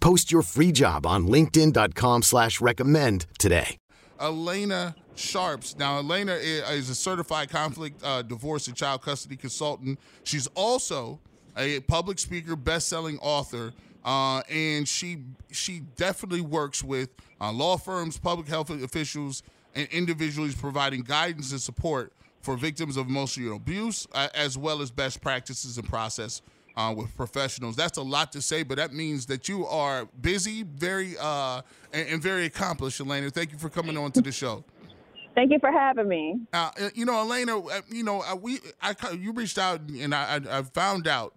Post your free job on linkedin.com slash recommend today. Alana Sharps. Now, Alana is a certified conflict, uh, divorce, and child custody consultant. She's also a public speaker, best-selling author, uh, and she she definitely works with uh, law firms, public health officials, and individuals providing guidance and support for victims of emotional abuse, uh, as well as best practices and process uh, with professionals. That's a lot to say, but that means that you are busy, very uh, and, and, very accomplished, Alana. Thank you for coming on to the show. Thank you for having me. Uh, you know, Alana, uh, you know, uh, we I you reached out and I, I found out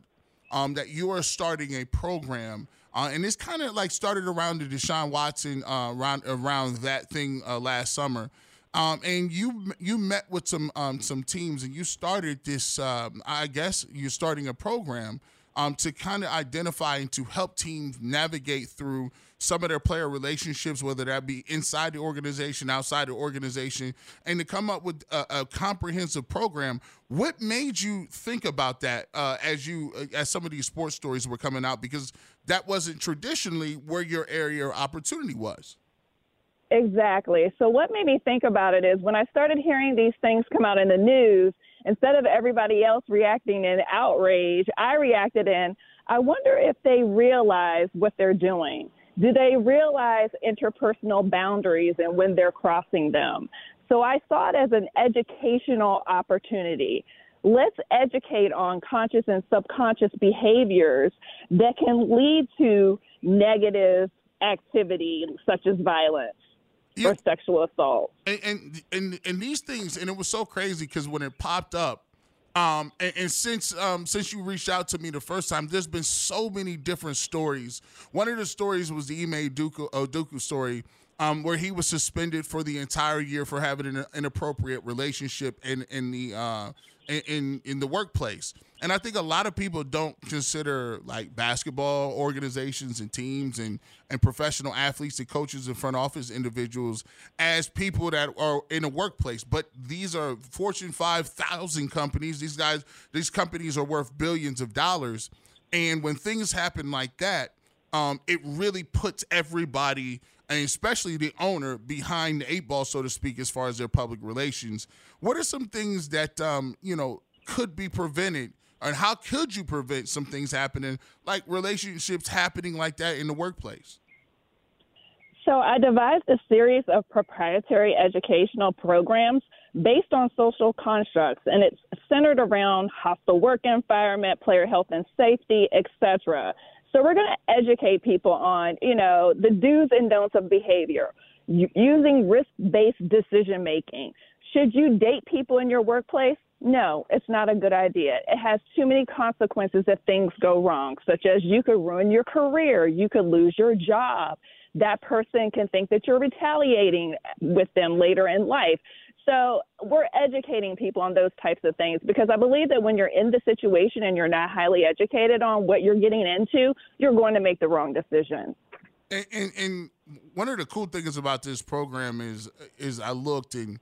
um, that you are starting a program. Uh, and it's kind of like started around the Deshaun Watson uh, around around that thing uh, last summer. Um, and you you met with some um, some teams and you started this. Um, I guess you're starting a program um, to kind of identify and to help teams navigate through some of their player relationships, whether that be inside the organization, outside the organization, and to come up with a, a comprehensive program. What made you think about that uh, as you uh, as some of these sports stories were coming out? Because that wasn't traditionally where your area of opportunity was. Exactly. So, what made me think about it is when I started hearing these things come out in the news, instead of everybody else reacting in outrage, I reacted in, I wonder if they realize what they're doing. Do they realize interpersonal boundaries and when they're crossing them? So I saw it as an educational opportunity. Let's educate on conscious and subconscious behaviors that can lead to negative activity such as violence yeah. or sexual assault. And, and, and and these things, and it was so crazy because when it popped up, um, and, and, since um, since you reached out to me the first time, there's been so many different stories. One of the stories was the Ime Udoka, Udoka story, um, where he was suspended for the entire year for having an inappropriate relationship in in the uh, in in the workplace. And I think a lot of people don't consider like basketball organizations and teams and and professional athletes and coaches and front office individuals as people that are in a workplace. But these are Fortune 5000 companies. These guys these companies are worth billions of dollars. And when things happen like that, um, it really puts everybody and especially the owner behind the eight ball, so to speak, as far as their public relations. What are some things that um, you know could be prevented, and how could you prevent some things happening, like relationships happening like that in the workplace? So I devised a series of proprietary educational programs based on social constructs, and it's centered around hostile work environment, player health and safety, etc. So we're going to educate people on, you know, the do's and don'ts of behavior, using risk-based decision making. Should you date people in your workplace? No, it's not a good idea. It has too many consequences if things go wrong, such as you could ruin your career, you could lose your job. That person can think that you're retaliating with them later in life. So we're educating people on those types of things because I believe that when you're in the situation and you're not highly educated on what you're getting into, you're going to make the wrong decision. And, and, and one of the cool things about this program is is I looked and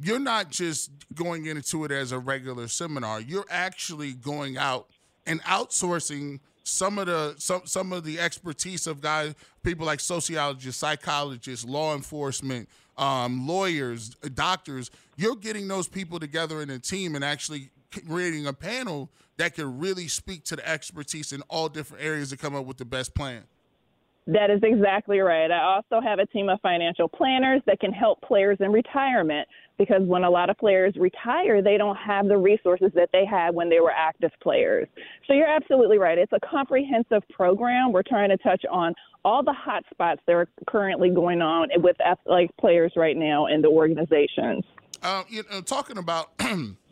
you're not just going into it as a regular seminar. You're actually going out and outsourcing some of the some some of the expertise of guys, people like sociologists, psychologists, law enforcement, um, lawyers, doctors, you're getting those people together in a team and actually creating a panel that can really speak to the expertise in all different areas to come up with the best plan. That is exactly right. I also have a team of financial planners that can help players in retirement because when a lot of players retire, they don't have the resources that they had when they were active players. So you're absolutely right. It's a comprehensive program. We're trying to touch on all the hot spots that are currently going on with athletic players right now in the organizations. Uh, you know, talking about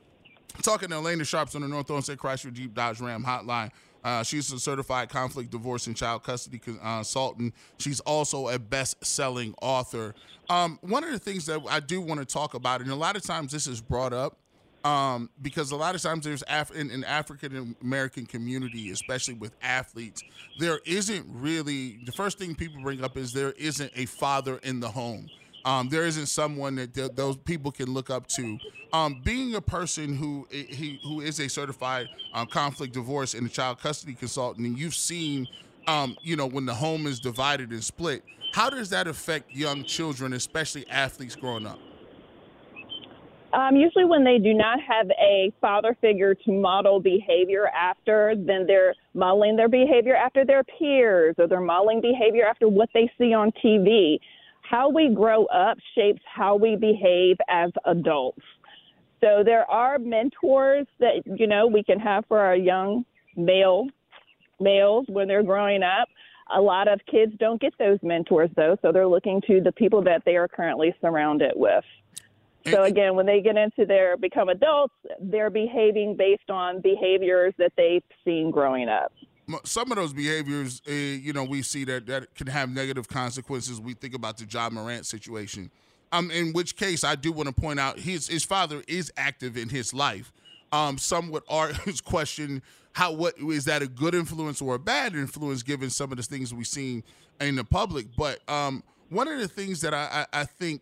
talking to Alana Sharps on the North Olmsted Chrysler Jeep Dodge Ram hotline. Uh, she's a certified conflict divorce and child custody consultant. She's also a best-selling author. Um, one of the things that I do want to talk about, and a lot of times this is brought up, um, because a lot of times there's Af- in, in African American community, especially with athletes, there isn't really the first thing people bring up is there isn't a father in the home. Um, there isn't someone that th- those people can look up to. Um, being a person who he, who is a certified um, conflict divorce and a child custody consultant, and you've seen, um, you know, when the home is divided and split, how does that affect young children, especially athletes growing up? Um, usually, when they do not have a father figure to model behavior after, then they're modeling their behavior after their peers or they're modeling behavior after what they see on TV how we grow up shapes how we behave as adults. So there are mentors that you know we can have for our young male males when they're growing up. A lot of kids don't get those mentors though, so they're looking to the people that they are currently surrounded with. So mm. again, when they get into their become adults, they're behaving based on behaviors that they've seen growing up some of those behaviors, uh, you know, we see that that can have negative consequences. We think about the Ja Morant situation. Um, in which case, I do want to point out his his father is active in his life. Um, some would argue, question how what is that a good influence or a bad influence given some of the things we've seen in the public. But um, one of the things that I, I, I think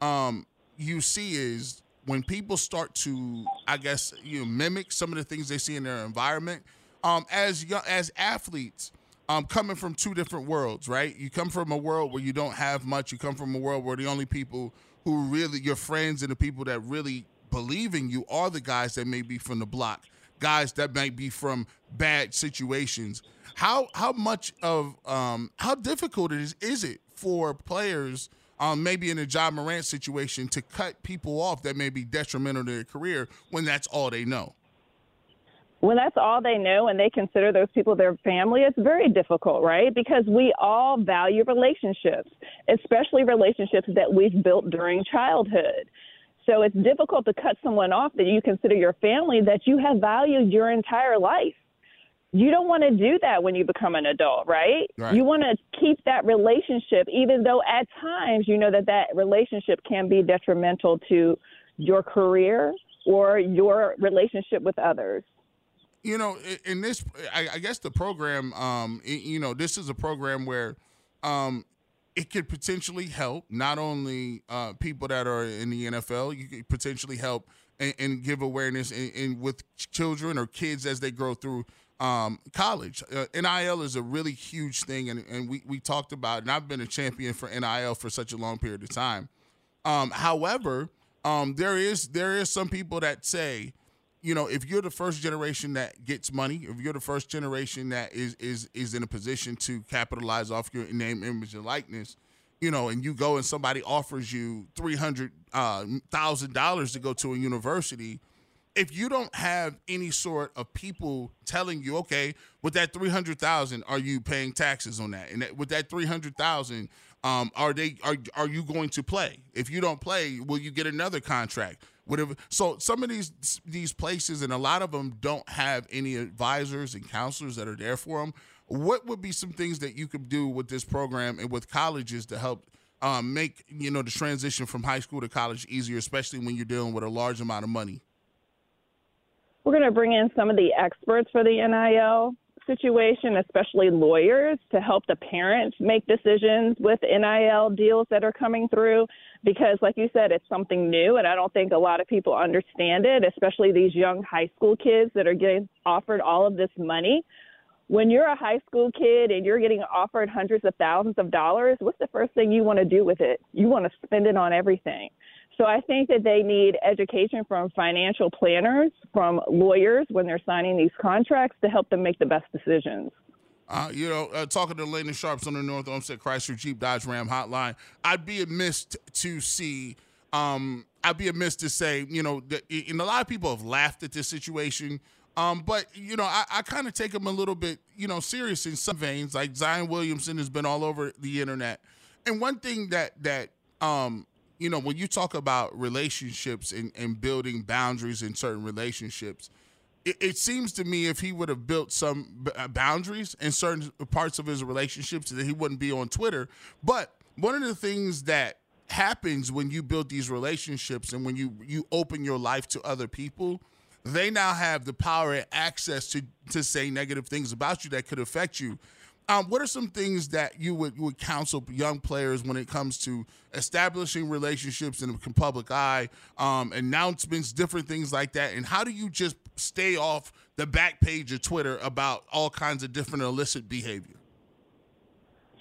um, you see is when people start to, I guess, you know, mimic some of the things they see in their environment um, as young, as athletes, um, coming from two different worlds, right? You come from a world where you don't have much. You come from a world where the only people who really your friends and the people that really believe in you are the guys that may be from the block, guys that might be from bad situations. How how much of um, how difficult is is it for players? Um, maybe in a Ja Morant situation, to cut people off that may be detrimental to their career when that's all they know when that's all they know and they consider those people their family, it's very difficult, right? Because we all value relationships, especially relationships that we've built during childhood. So it's difficult to cut someone off that you consider your family that you have valued your entire life. You don't want to do that when you become an adult, right? right. You want to keep that relationship, even though at times you know that that relationship can be detrimental to your career or your relationship with others you know, in this, I, guess the program, um, you know, this is a program where, um, it could potentially help not only uh, people that are in the NFL, you could potentially help and, and give awareness in, in, with children or kids as they grow through um, college. Uh, NIL is a really huge thing, and, and we, we talked about it, and I've been a champion for NIL for such a long period of time. Um, however, um, there is there is some people that say you know, if you're the first generation that gets money, if you're the first generation that is is is in a position to capitalize off your name, image, and likeness, you know, and you go and somebody offers you three hundred uh, thousand dollars to go to a university, if you don't have any sort of people telling you, okay, with that three hundred thousand, are you paying taxes on that? And that, with that three hundred thousand, um, are they are are you going to play? If you don't play, will you get another contract? Whatever. So some of these these places and a lot of them don't have any advisors and counselors that are there for them. What would be some things that you could do with this program and with colleges to help um, make you know the transition from high school to college easier, especially when you're dealing with a large amount of money? We're going to bring in some of the experts for the NIL situation, especially lawyers, to help the parents make decisions with NIL deals that are coming through. Because, like you said, it's something new, and I don't think a lot of people understand it, especially these young high school kids that are getting offered all of this money. When you're a high school kid and you're getting offered hundreds of thousands of dollars, what's the first thing you want to do with it? You want to spend it on everything. So I think that they need education from financial planners, from lawyers when they're signing these contracts to help them make the best decisions. Uh, you know, uh, talking to Alana Sharps on the North Olmsted Chrysler Jeep Dodge Ram hotline, I'd be amiss to see. Um, I'd be amiss to say, you know, that, and a lot of people have laughed at this situation. Um, but you know, I, I kind of take him a little bit, you know, serious in some veins. Like Zion Williamson has been all over the internet, and one thing that that um, you know, when you talk about relationships and, and building boundaries in certain relationships, it, it, seems to me if he would have built some uh, boundaries in certain parts of his relationships, that he wouldn't be on Twitter. But one of the things that happens when you build these relationships and when you you open your life to other people they now have the power and access to to say negative things about you that could affect you um, what are some things that you would would counsel young players when it comes to establishing relationships in the public eye, um, announcements, different things like that? And how do you just stay off the back page of Twitter about all kinds of different illicit behavior?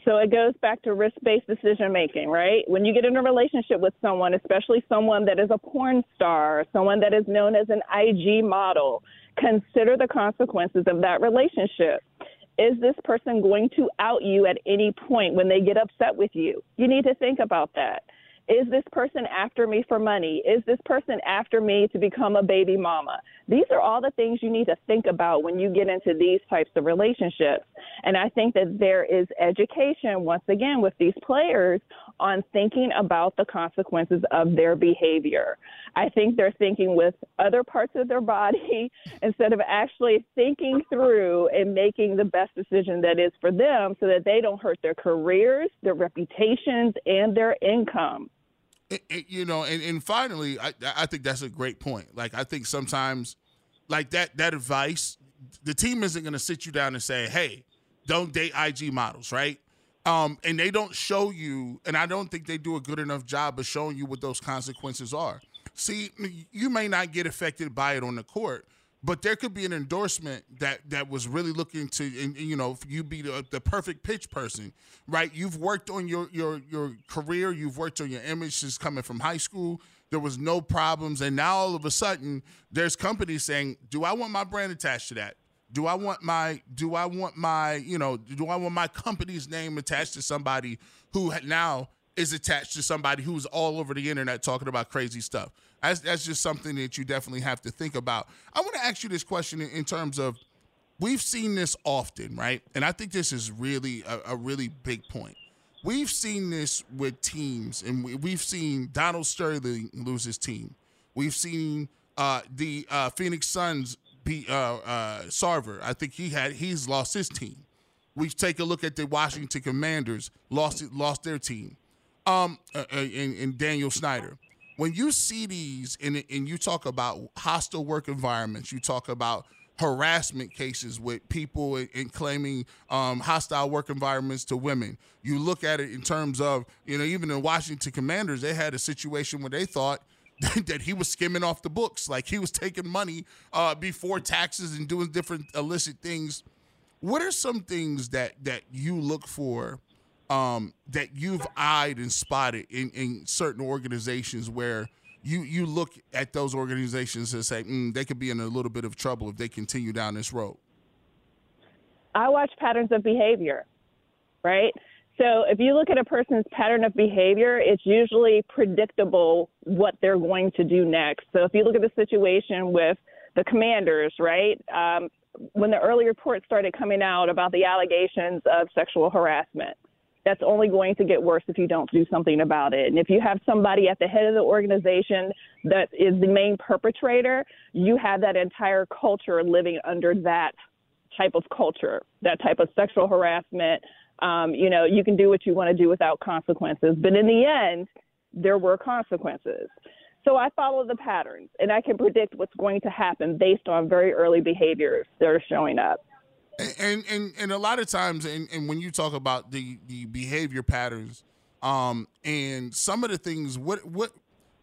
So it goes back to risk based decision making, right? When you get in a relationship with someone, especially someone that is a porn star, someone that is known as an IG model, consider the consequences of that relationship. Is this person going to out you at any point when they get upset with you? You need to think about that. Is this person after me for money? Is this person after me to become a baby mama? These are all the things you need to think about when you get into these types of relationships. And I think that there is education, once again, with these players on thinking about the consequences of their behavior. I think they're thinking with other parts of their body instead of actually thinking through and making the best decision that is for them so that they don't hurt their careers, their reputations, and their income. It, it, you know, and, and finally, I, I think that's a great point. Like, I think sometimes, like that that advice, the team isn't going to sit you down and say, "Hey, don't date IG models," right? Um, and they don't show you, and I don't think they do a good enough job of showing you what those consequences are. See, you may not get affected by it on the court, but there could be an endorsement that that was really looking to and, you know you be the, the, perfect pitch person right? You've worked on your your your career you've worked on your image since coming from high school. There was no problems and now all of a sudden there's companies saying do i want my brand attached to that do i want my do i want my you know do i want my company's name attached to somebody who now is attached to somebody who's all over the internet talking about crazy stuff that's, that's just something that you definitely have to think about. I want to ask you this question in, in terms of we've seen this often, right? And I think this is really a, a really big point. We've seen this with teams, and we, have seen Donald Sterling lose his team. We've seen uh, the uh, Phoenix Suns be uh, uh, Sarver. I think he had he's lost his team. We take a look at the Washington Commanders lost lost their team. Um, uh, uh, and, and Daniel Snyder when you see these and, and you talk about hostile work environments, you talk about harassment cases with people in, claiming um, hostile work environments to women. You look at it in terms of, you know, even in Washington Commanders, they had a situation where they thought that he was skimming off the books, like he was taking money uh, before taxes and doing different illicit things. What are some things that that you look for um, that you've eyed and spotted in, in certain organizations where you you look at those organizations and say mm, they could be in a little bit of trouble if they continue down this road? I watch patterns of behavior, right? So if you look at a person's pattern of behavior, it's usually predictable what they're going to do next. So if you look at the situation with the commanders, right? Um, when the early reports started coming out about the allegations of sexual harassment, that's only going to get worse if you don't do something about it. And if you have somebody at the head of the organization that is the main perpetrator, you have that entire culture living under that type of culture, that type of sexual harassment. Um, you know, you can do what you want to do without consequences. But in the end, there were consequences. So I follow the patterns and I can predict what's going to happen based on very early behaviors that are showing up. And and and a lot of times, and, and when you talk about the the behavior patterns, um, and some of the things, what what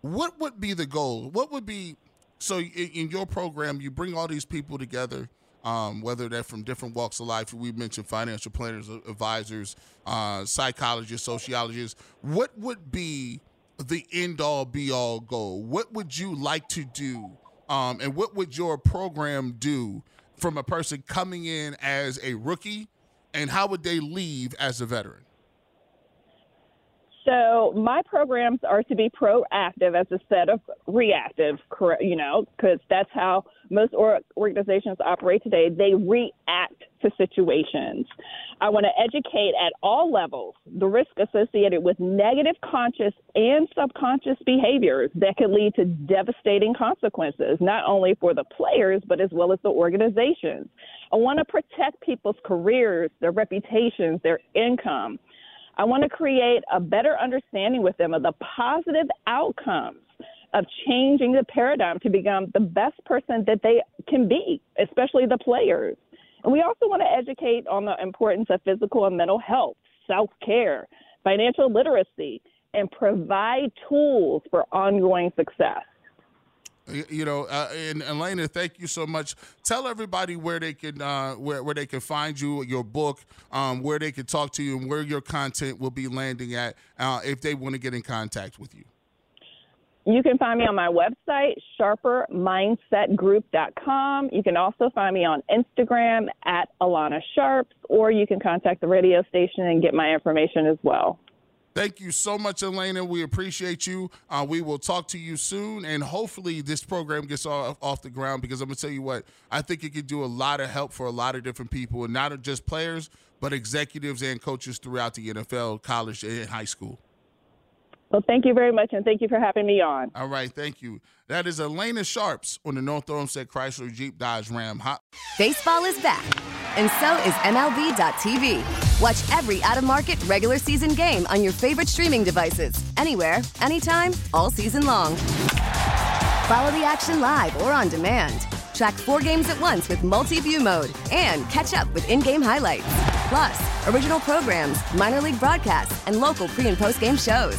what would be the goal? What would be so in, in your program? You bring all these people together. Um, whether they're from different walks of life. We mentioned financial planners, advisors, uh, psychologists, sociologists. What would be the end all be all goal? What would you like to do? Um, and what would your program do from a person coming in as a rookie and how would they leave as a veteran? So my programs are to be proactive as instead of reactive, you know, because that's how most organizations operate today. They react to situations. I want to educate at all levels the risk associated with negative conscious and subconscious behaviors that could lead to devastating consequences, not only for the players, but as well as the organizations. I want to protect people's careers, their reputations, their income. I want to create a better understanding with them of the positive outcomes of changing the paradigm to become the best person that they can be, especially the players. And we also want to educate on the importance of physical and mental health, self care, financial literacy, and provide tools for ongoing success. You know, uh, and Alana, thank you so much. Tell everybody where they can uh, where where they can find you, your book, um, where they can talk to you, and where your content will be landing at uh, if they want to get in contact with you. You can find me on my website, sharpermindsetgroup.com. You can also find me on Instagram at Alana Sharps, or you can contact the radio station and get my information as well. Thank you so much, Alana. We appreciate you. Uh, we will talk to you soon, and hopefully this program gets off, off the ground because I'm gonna tell you what I think it could do a lot of help for a lot of different people, and not just players, but executives and coaches throughout the NFL, college, and high school. Well, thank you very much, and thank you for having me on. All right, thank you. That is Alana Sharps on the North Olmsted Chrysler Jeep Dodge Ram. Hot. Baseball is back, and so is MLB.tv. Watch every out-of-market regular season game on your favorite streaming devices, anywhere, anytime, all season long. Follow the action live or on demand. Track four games at once with multi-view mode and catch up with in-game highlights. Plus, original programs, minor league broadcasts, and local pre- and post-game shows.